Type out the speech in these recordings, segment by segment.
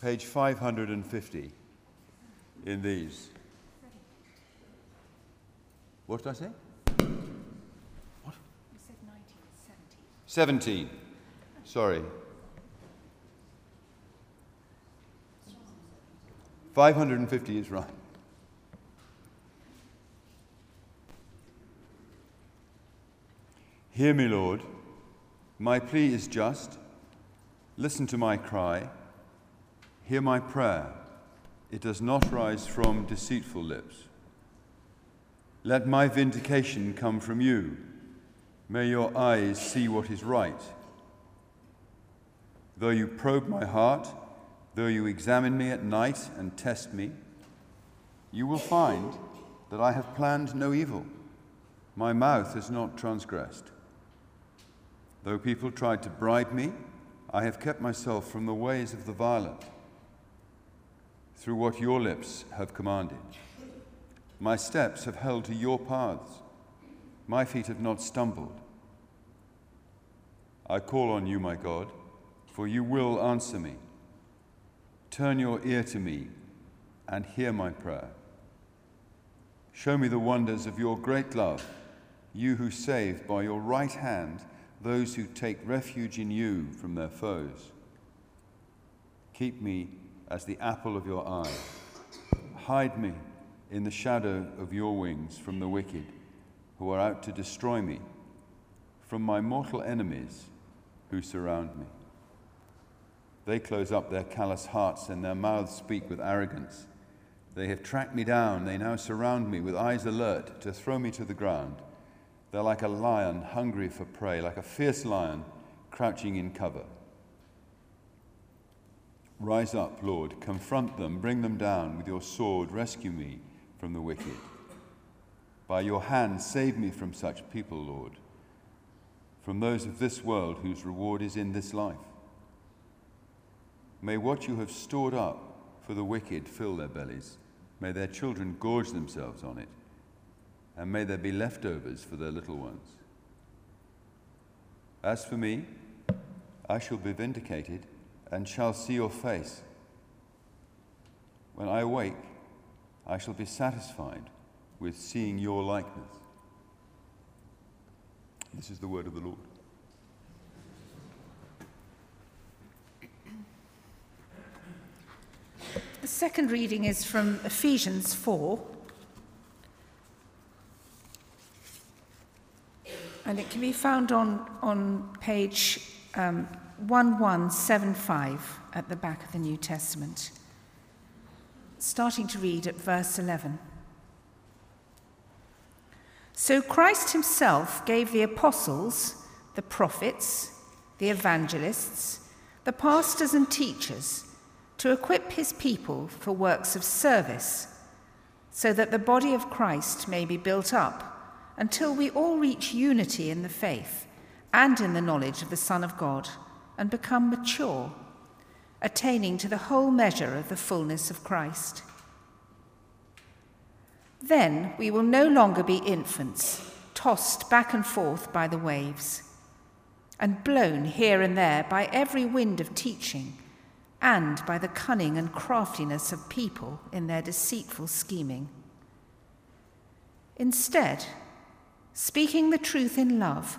Page 550 in these. What did I say? What? You said 1970. 17. Sorry. 550 is right. Hear me, Lord. My plea is just. Listen to my cry. Hear my prayer. It does not rise from deceitful lips. Let my vindication come from you. May your eyes see what is right. Though you probe my heart, though you examine me at night and test me, you will find that I have planned no evil. My mouth has not transgressed. Though people tried to bribe me, I have kept myself from the ways of the violent, through what your lips have commanded. My steps have held to your paths, my feet have not stumbled. I call on you, my God, for you will answer me. Turn your ear to me and hear my prayer. Show me the wonders of your great love, you who save by your right hand those who take refuge in you from their foes. Keep me as the apple of your eye. Hide me in the shadow of your wings from the wicked who are out to destroy me, from my mortal enemies who surround me. They close up their callous hearts and their mouths speak with arrogance. They have tracked me down. They now surround me with eyes alert to throw me to the ground. They're like a lion hungry for prey, like a fierce lion crouching in cover. Rise up, Lord, confront them, bring them down with your sword, rescue me from the wicked. By your hand, save me from such people, Lord, from those of this world whose reward is in this life. May what you have stored up for the wicked fill their bellies. May their children gorge themselves on it and may there be leftovers for their little ones. As for me, I shall be vindicated and shall see your face. When I awake, I shall be satisfied with seeing your likeness. This is the word of the Lord. The second reading is from Ephesians 4, and it can be found on, on page um, 1175 at the back of the New Testament, starting to read at verse 11. So Christ himself gave the apostles, the prophets, the evangelists, the pastors and teachers to equip his people for works of service, so that the body of Christ may be built up until we all reach unity in the faith and in the knowledge of the Son of God and become mature, attaining to the whole measure of the fullness of Christ. Then we will no longer be infants, tossed back and forth by the waves, and blown here and there by every wind of teaching, and by the cunning and craftiness of people in their deceitful scheming. Instead, Speaking the truth in love,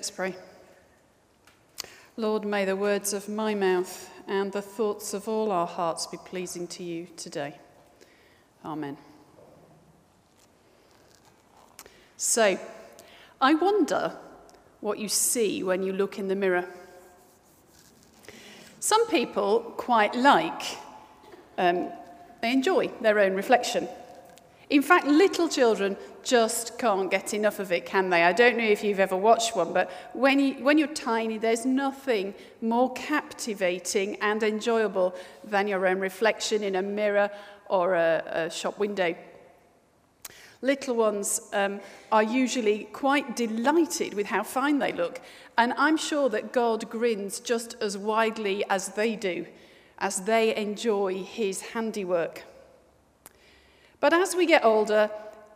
Let's pray. Lord, may the words of my mouth and the thoughts of all our hearts be pleasing to you today. Amen. So, I wonder what you see when you look in the mirror. Some people quite like um, they enjoy their own reflection. In fact, little children just can't get enough of it, can they? I don't know if you've ever watched one, but when, you, when you're tiny, there's nothing more captivating and enjoyable than your own reflection in a mirror or a, a shop window. Little ones um, are usually quite delighted with how fine they look, and I'm sure that God grins just as widely as they do as they enjoy his handiwork. But as we get older,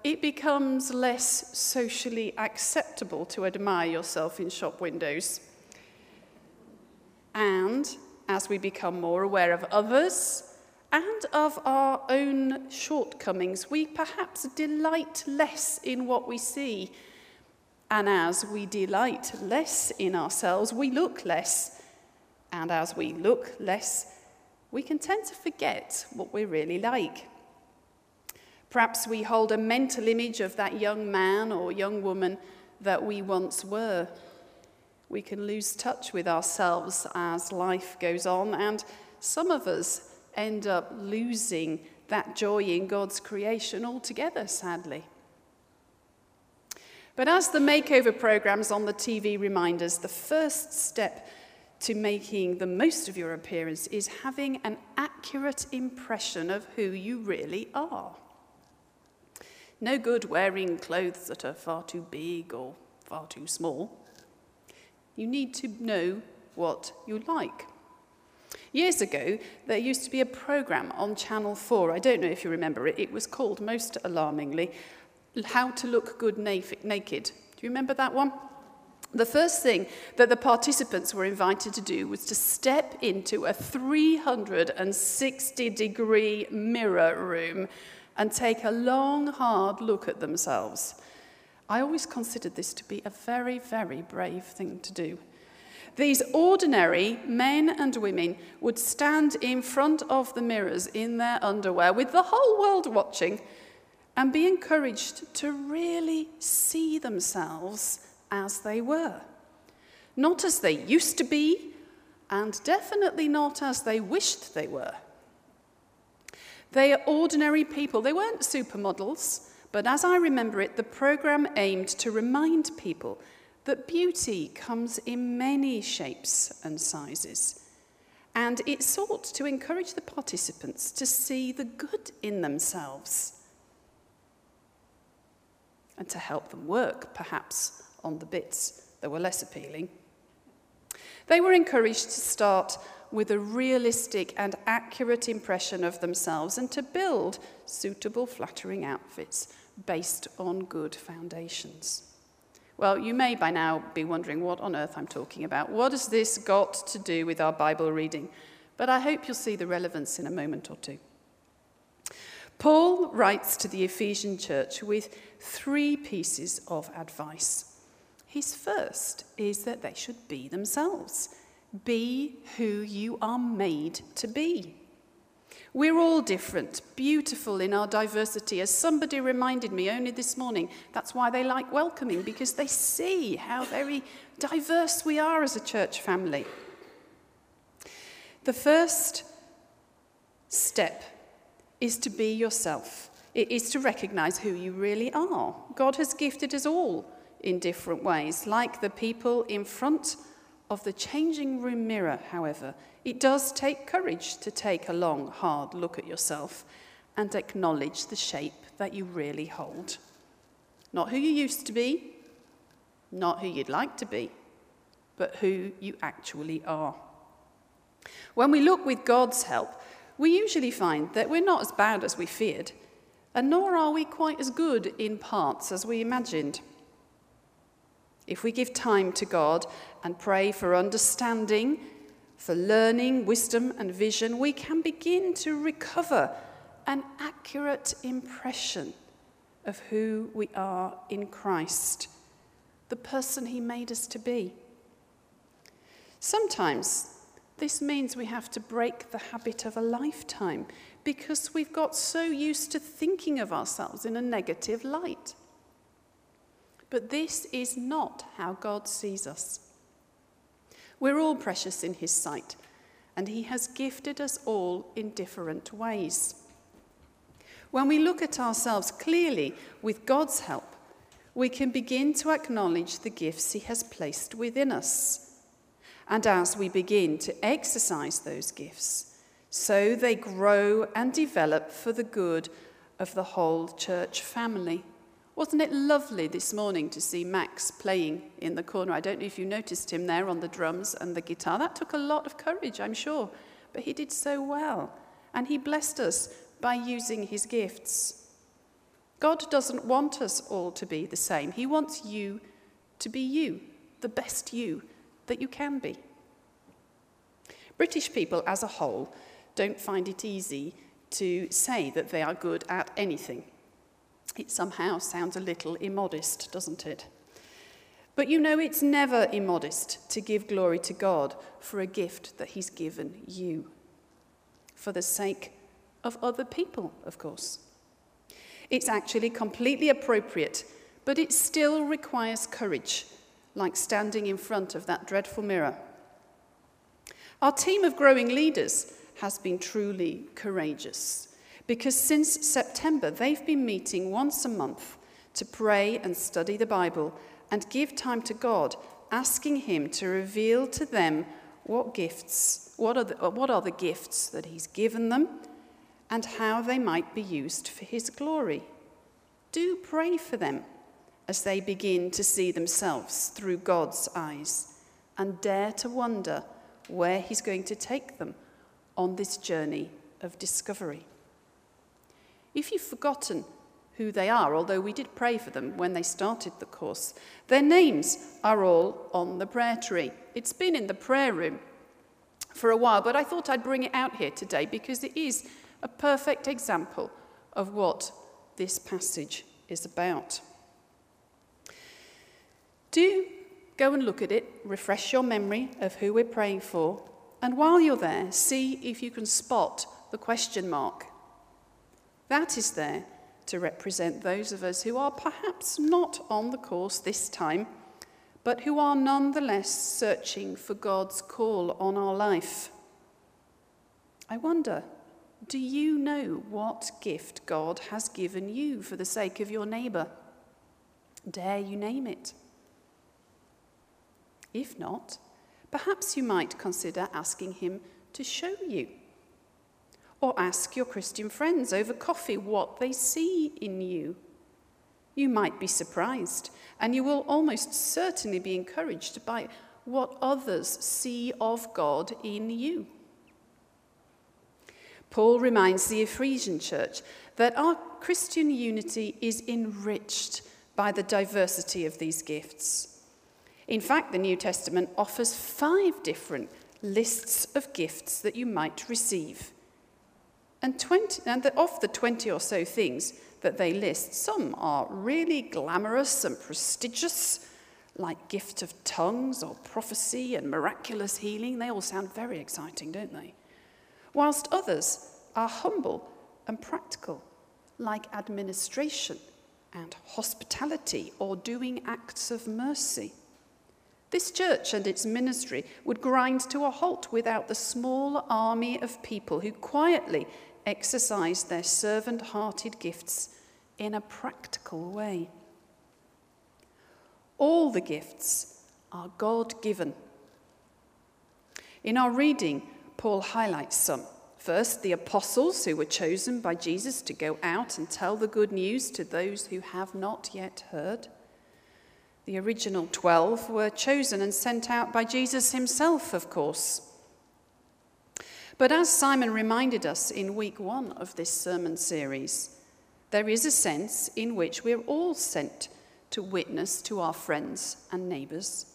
it becomes less socially acceptable to admire yourself in shop windows. And as we become more aware of others and of our own shortcomings, we perhaps delight less in what we see. And as we delight less in ourselves, we look less. And as we look less, we can tend to forget what we're really like. Perhaps we hold a mental image of that young man or young woman that we once were. We can lose touch with ourselves as life goes on, and some of us end up losing that joy in God's creation altogether, sadly. But as the makeover programs on the TV remind us, the first step to making the most of your appearance is having an accurate impression of who you really are. No good wearing clothes that are far too big or far too small. You need to know what you like. Years ago, there used to be a program on Channel 4. I don't know if you remember it. It was called, most alarmingly, How to Look Good Naked. Do you remember that one? The first thing that the participants were invited to do was to step into a 360 degree mirror room and take a long, hard look at themselves. I always considered this to be a very, very brave thing to do. These ordinary men and women would stand in front of the mirrors in their underwear with the whole world watching and be encouraged to really see themselves as they were. Not as they used to be, and definitely not as they wished they were. They are ordinary people. They weren't supermodels, but as I remember it, the program aimed to remind people that beauty comes in many shapes and sizes. And it sought to encourage the participants to see the good in themselves and to help them work, perhaps, on the bits that were less appealing. They were encouraged to start with a realistic and accurate impression of themselves and to build suitable, flattering outfits based on good foundations. Well, you may by now be wondering what on earth I'm talking about. What has this got to do with our Bible reading? But I hope you'll see the relevance in a moment or two. Paul writes to the Ephesian church with three pieces of advice. His first is that they should be themselves. Be who you are made to be. We're all different, beautiful in our diversity. As somebody reminded me only this morning, that's why they like welcoming, because they see how very diverse we are as a church family. The first step is to be yourself, it is to recognize who you really are. God has gifted us all in different ways, like the people in front of the changing room mirror, however, it does take courage to take a long, hard look at yourself and acknowledge the shape that you really hold. Not who you used to be, not who you'd like to be, but who you actually are. When we look with God's help, we usually find that we're not as bad as we feared, and nor are we quite as good in parts as we imagined. If we give time to God and pray for understanding, for learning, wisdom, and vision, we can begin to recover an accurate impression of who we are in Christ, the person He made us to be. Sometimes this means we have to break the habit of a lifetime because we've got so used to thinking of ourselves in a negative light. But this is not how God sees us. We're all precious in His sight, and He has gifted us all in different ways. When we look at ourselves clearly with God's help, we can begin to acknowledge the gifts He has placed within us. And as we begin to exercise those gifts, so they grow and develop for the good of the whole church family. Wasn't it lovely this morning to see Max playing in the corner? I don't know if you noticed him there on the drums and the guitar. That took a lot of courage, I'm sure, but he did so well. And he blessed us by using his gifts. God doesn't want us all to be the same. He wants you to be you, the best you that you can be. British people as a whole don't find it easy to say that they are good at anything. It somehow sounds a little immodest, doesn't it? But you know, it's never immodest to give glory to God for a gift that He's given you, for the sake of other people, of course. It's actually completely appropriate, but it still requires courage, like standing in front of that dreadful mirror. Our team of growing leaders has been truly courageous because since September they've been meeting once a month to pray and study the Bible and give time to God, asking Him to reveal to them what gifts, what are the, what are the gifts that He's given them, and how they might be used for His glory. Do pray for them as they begin to see themselves through God's eyes and dare to wonder where He's going to take them on this journey of discovery. If you've forgotten who they are, although we did pray for them when they started the course, their names are all on the prayer tree. It's been in the prayer room for a while, but I thought I'd bring it out here today because it is a perfect example of what this passage is about. Do go and look at it, refresh your memory of who we're praying for, and while you're there, see if you can spot the question mark. That is there to represent those of us who are perhaps not on the course this time, but who are nonetheless searching for God's call on our life. I wonder, do you know what gift God has given you for the sake of your neighbour? Dare you name it? If not, perhaps you might consider asking him to show you. Or ask your Christian friends over coffee what they see in you. You might be surprised, and you will almost certainly be encouraged by what others see of God in you. Paul reminds the Ephesian church that our Christian unity is enriched by the diversity of these gifts. In fact, the New Testament offers five different lists of gifts that you might receive. And, 20, and the, of the 20 or so things that they list, some are really glamorous and prestigious, like gift of tongues or prophecy and miraculous healing. They all sound very exciting, don't they? Whilst others are humble and practical, like administration and hospitality or doing acts of mercy. This church and its ministry would grind to a halt without the small army of people who quietly exercised their servant hearted gifts in a practical way. All the gifts are God given. In our reading, Paul highlights some. First, the apostles who were chosen by Jesus to go out and tell the good news to those who have not yet heard. The original 12 were chosen and sent out by Jesus himself, of course. But as Simon reminded us in week one of this sermon series, there is a sense in which we're all sent to witness to our friends and neighbours.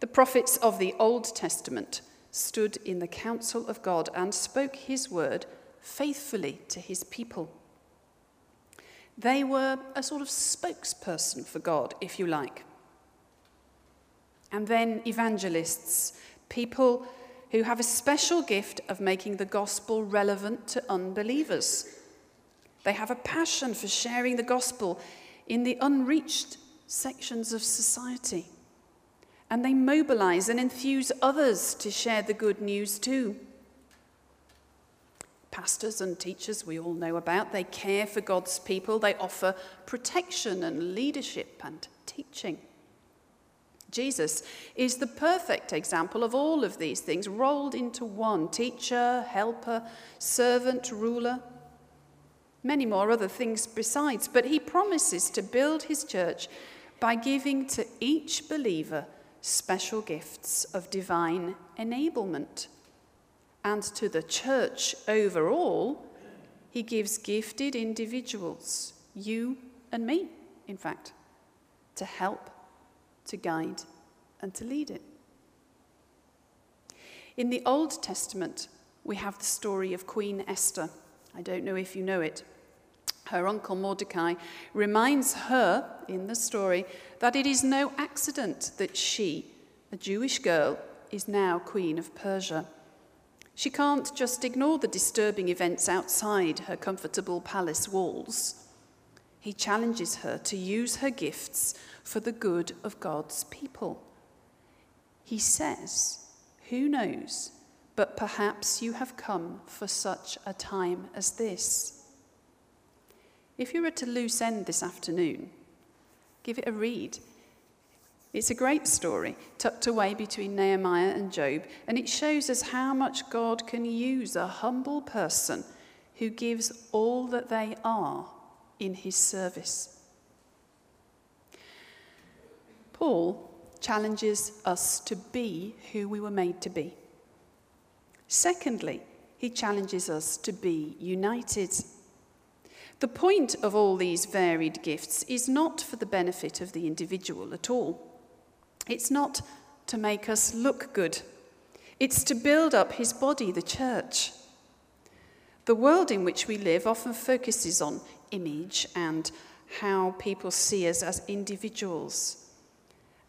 The prophets of the Old Testament stood in the council of God and spoke his word faithfully to his people. They were a sort of spokesperson for God, if you like. And then evangelists, people who have a special gift of making the gospel relevant to unbelievers. They have a passion for sharing the gospel in the unreached sections of society. and they mobilize and enthuse others to share the good news too. Pastors and teachers, we all know about, they care for God's people, they offer protection and leadership and teaching. Jesus is the perfect example of all of these things rolled into one teacher, helper, servant, ruler, many more other things besides. But he promises to build his church by giving to each believer special gifts of divine enablement. And to the church overall, he gives gifted individuals, you and me, in fact, to help, to guide, and to lead it. In the Old Testament, we have the story of Queen Esther. I don't know if you know it. Her uncle Mordecai reminds her in the story that it is no accident that she, a Jewish girl, is now Queen of Persia. She can't just ignore the disturbing events outside her comfortable palace walls. He challenges her to use her gifts for the good of God's people. He says, Who knows, but perhaps you have come for such a time as this. If you're at a loose end this afternoon, give it a read. It's a great story, tucked away between Nehemiah and Job, and it shows us how much God can use a humble person who gives all that they are in his service. Paul challenges us to be who we were made to be. Secondly, he challenges us to be united. The point of all these varied gifts is not for the benefit of the individual at all. It's not to make us look good, it's to build up his body, the church. The world in which we live often focuses on image and how people see us as individuals.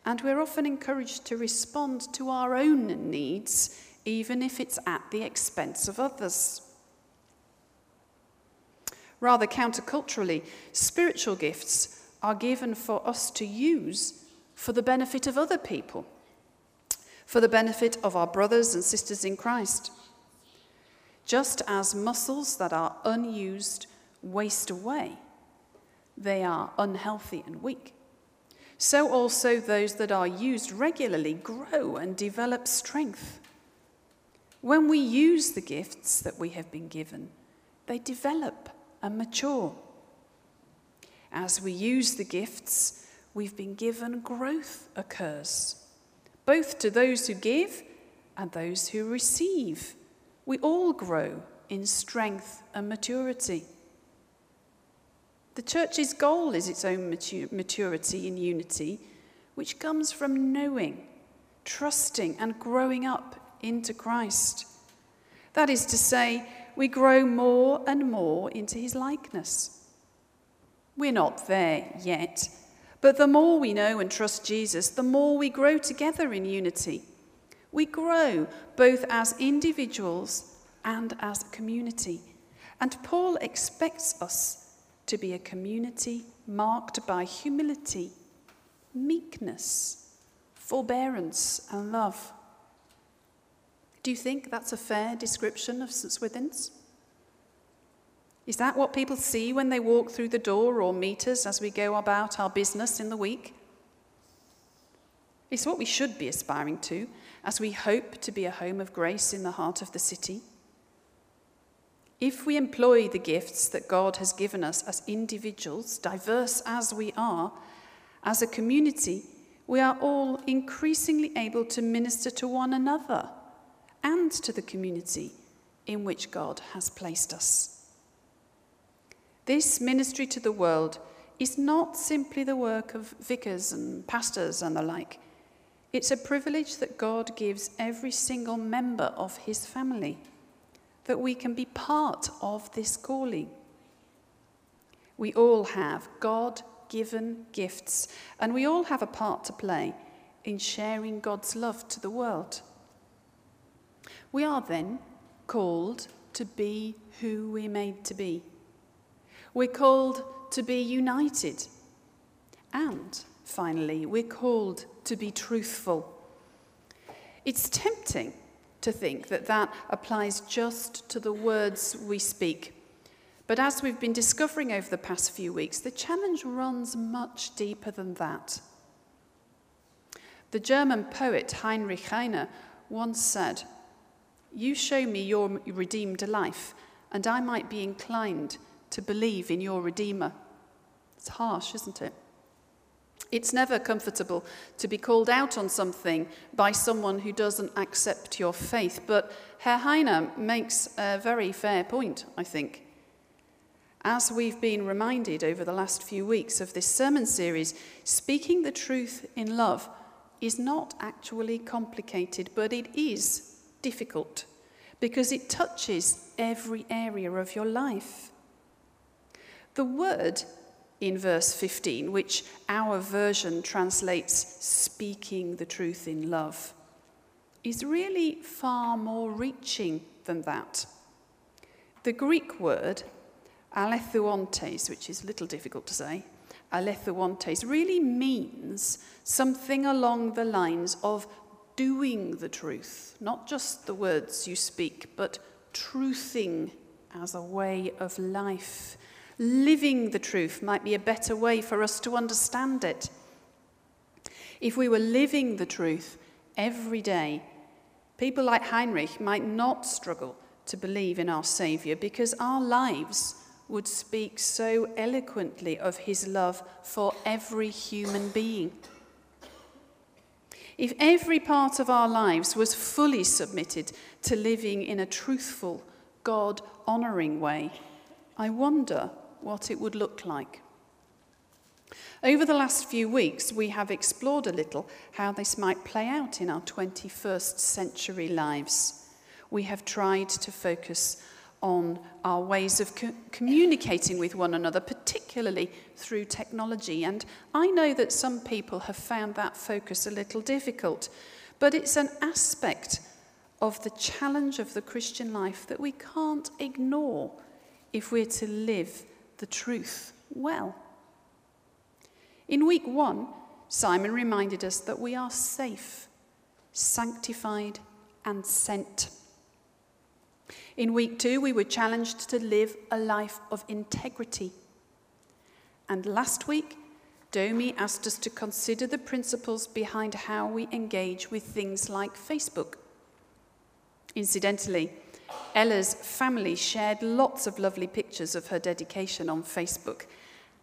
And we're often encouraged to respond to our own needs, even if it's at the expense of others. Rather counterculturally, spiritual gifts are given for us to use for the benefit of other people, for the benefit of our brothers and sisters in Christ. Just as muscles that are unused waste away, they are unhealthy and weak. So also those that are used regularly grow and develop strength. When we use the gifts that we have been given, they develop and mature. As we use the gifts, we've been given, growth occurs, both to those who give and those who receive. We all grow in strength and maturity. The church's goal is its own maturity in unity, which comes from knowing, trusting, and growing up into Christ. That is to say, we grow more and more into his likeness. We're not there yet but the more we know and trust Jesus, the more we grow together in unity. We grow both as individuals and as a community. And Paul expects us to be a community marked by humility, meekness, forbearance, and love. Do you think that's a fair description of St. Swithin's? Is that what people see when they walk through the door or meet us as we go about our business in the week? It's what we should be aspiring to as we hope to be a home of grace in the heart of the city. If we employ the gifts that God has given us as individuals, diverse as we are, as a community, we are all increasingly able to minister to one another and to the community in which God has placed us. This ministry to the world is not simply the work of vicars and pastors and the like. It's a privilege that God gives every single member of his family, that we can be part of this calling. We all have God given gifts, and we all have a part to play in sharing God's love to the world. We are then called to be who we're made to be. We're called to be united. And finally, we're called to be truthful. It's tempting to think that that applies just to the words we speak. But as we've been discovering over the past few weeks, the challenge runs much deeper than that. The German poet Heinrich Heine once said, You show me your redeemed life, and I might be inclined to believe in your Redeemer. It's harsh, isn't it? It's never comfortable to be called out on something by someone who doesn't accept your faith, but Herr Heine makes a very fair point, I think. As we've been reminded over the last few weeks of this sermon series, speaking the truth in love is not actually complicated, but it is difficult because it touches every area of your life. The word in verse 15, which our version translates speaking the truth in love, is really far more reaching than that. The Greek word alethuontes, which is a little difficult to say, alethuontes, really means something along the lines of doing the truth, not just the words you speak, but truthing as a way of life living the truth might be a better way for us to understand it. If we were living the truth every day, people like Heinrich might not struggle to believe in our Saviour because our lives would speak so eloquently of his love for every human being. If every part of our lives was fully submitted to living in a truthful, God honouring way, I wonder what it would look like. Over the last few weeks, we have explored a little how this might play out in our 21st century lives. We have tried to focus on our ways of co- communicating with one another, particularly through technology. And I know that some people have found that focus a little difficult, but it's an aspect of the challenge of the Christian life that we can't ignore if we're to live the truth well. In week one, Simon reminded us that we are safe, sanctified, and sent. In week two, we were challenged to live a life of integrity. And last week, Domi asked us to consider the principles behind how we engage with things like Facebook. Incidentally, Ella's family shared lots of lovely pictures of her dedication on Facebook,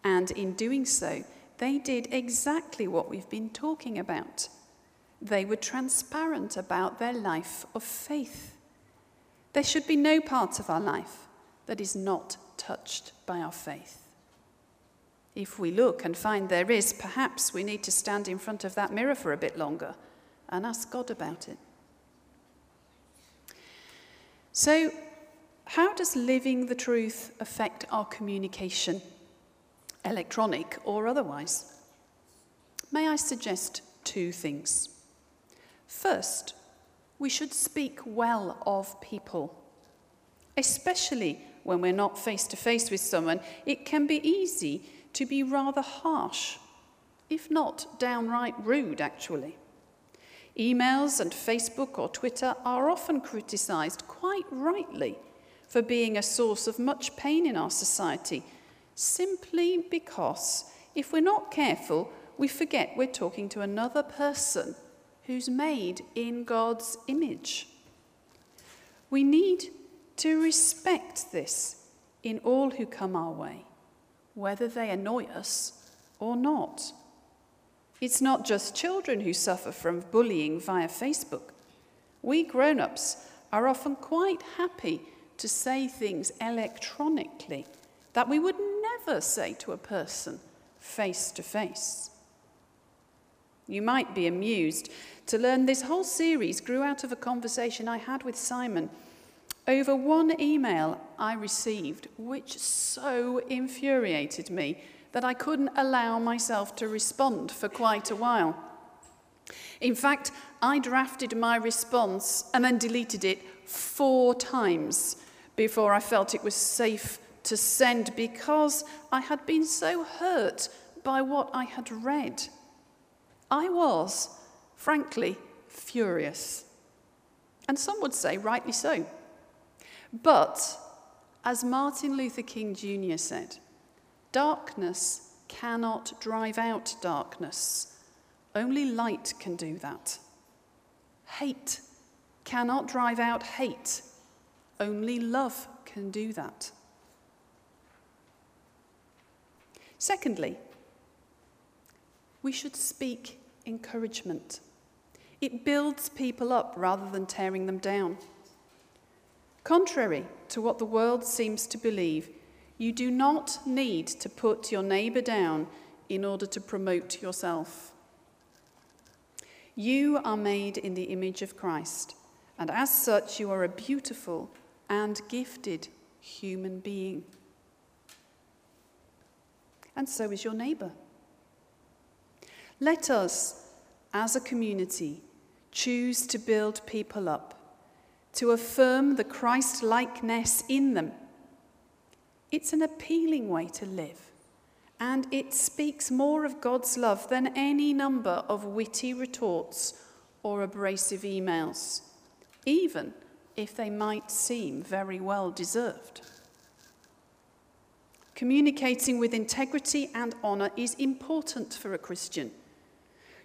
and in doing so, they did exactly what we've been talking about. They were transparent about their life of faith. There should be no part of our life that is not touched by our faith. If we look and find there is, perhaps we need to stand in front of that mirror for a bit longer and ask God about it. So, how does living the truth affect our communication, electronic or otherwise? May I suggest two things? First, we should speak well of people, especially when we're not face to face with someone. It can be easy to be rather harsh, if not downright rude, actually. Emails and Facebook or Twitter are often criticised quite rightly for being a source of much pain in our society, simply because if we're not careful, we forget we're talking to another person who's made in God's image. We need to respect this in all who come our way, whether they annoy us or not. It's not just children who suffer from bullying via Facebook. We grown ups are often quite happy to say things electronically that we would never say to a person face to face. You might be amused to learn this whole series grew out of a conversation I had with Simon over one email I received, which so infuriated me that I couldn't allow myself to respond for quite a while. In fact, I drafted my response and then deleted it four times before I felt it was safe to send because I had been so hurt by what I had read. I was, frankly, furious. And some would say rightly so. But, as Martin Luther King Jr. said, darkness cannot drive out darkness. Only light can do that. Hate cannot drive out hate. Only love can do that. Secondly, we should speak encouragement. It builds people up rather than tearing them down. Contrary to what the world seems to believe, you do not need to put your neighbour down in order to promote yourself. You are made in the image of Christ, and as such, you are a beautiful and gifted human being. And so is your neighbour. Let us, as a community, choose to build people up, to affirm the Christ likeness in them. It's an appealing way to live, and it speaks more of God's love than any number of witty retorts or abrasive emails, even if they might seem very well deserved. Communicating with integrity and honour is important for a Christian.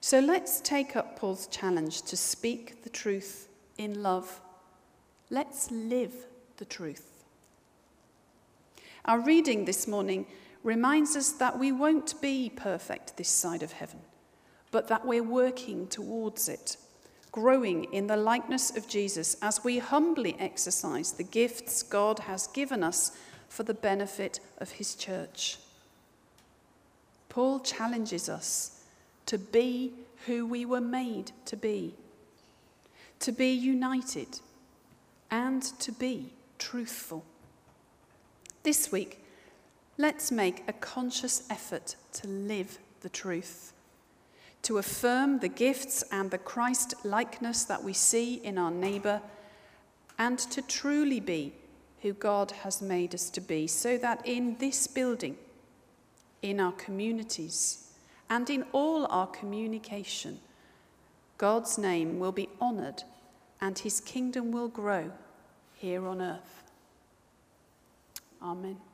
So let's take up Paul's challenge to speak the truth in love. Let's live the truth. Our reading this morning reminds us that we won't be perfect this side of heaven, but that we're working towards it growing in the likeness of Jesus as we humbly exercise the gifts God has given us for the benefit of his church. Paul challenges us to be who we were made to be, to be united, and to be truthful. This week, let's make a conscious effort to live the truth to affirm the gifts and the Christ likeness that we see in our neighbour, and to truly be who God has made us to be, so that in this building, in our communities, and in all our communication, God's name will be honoured and his kingdom will grow here on earth. Amen.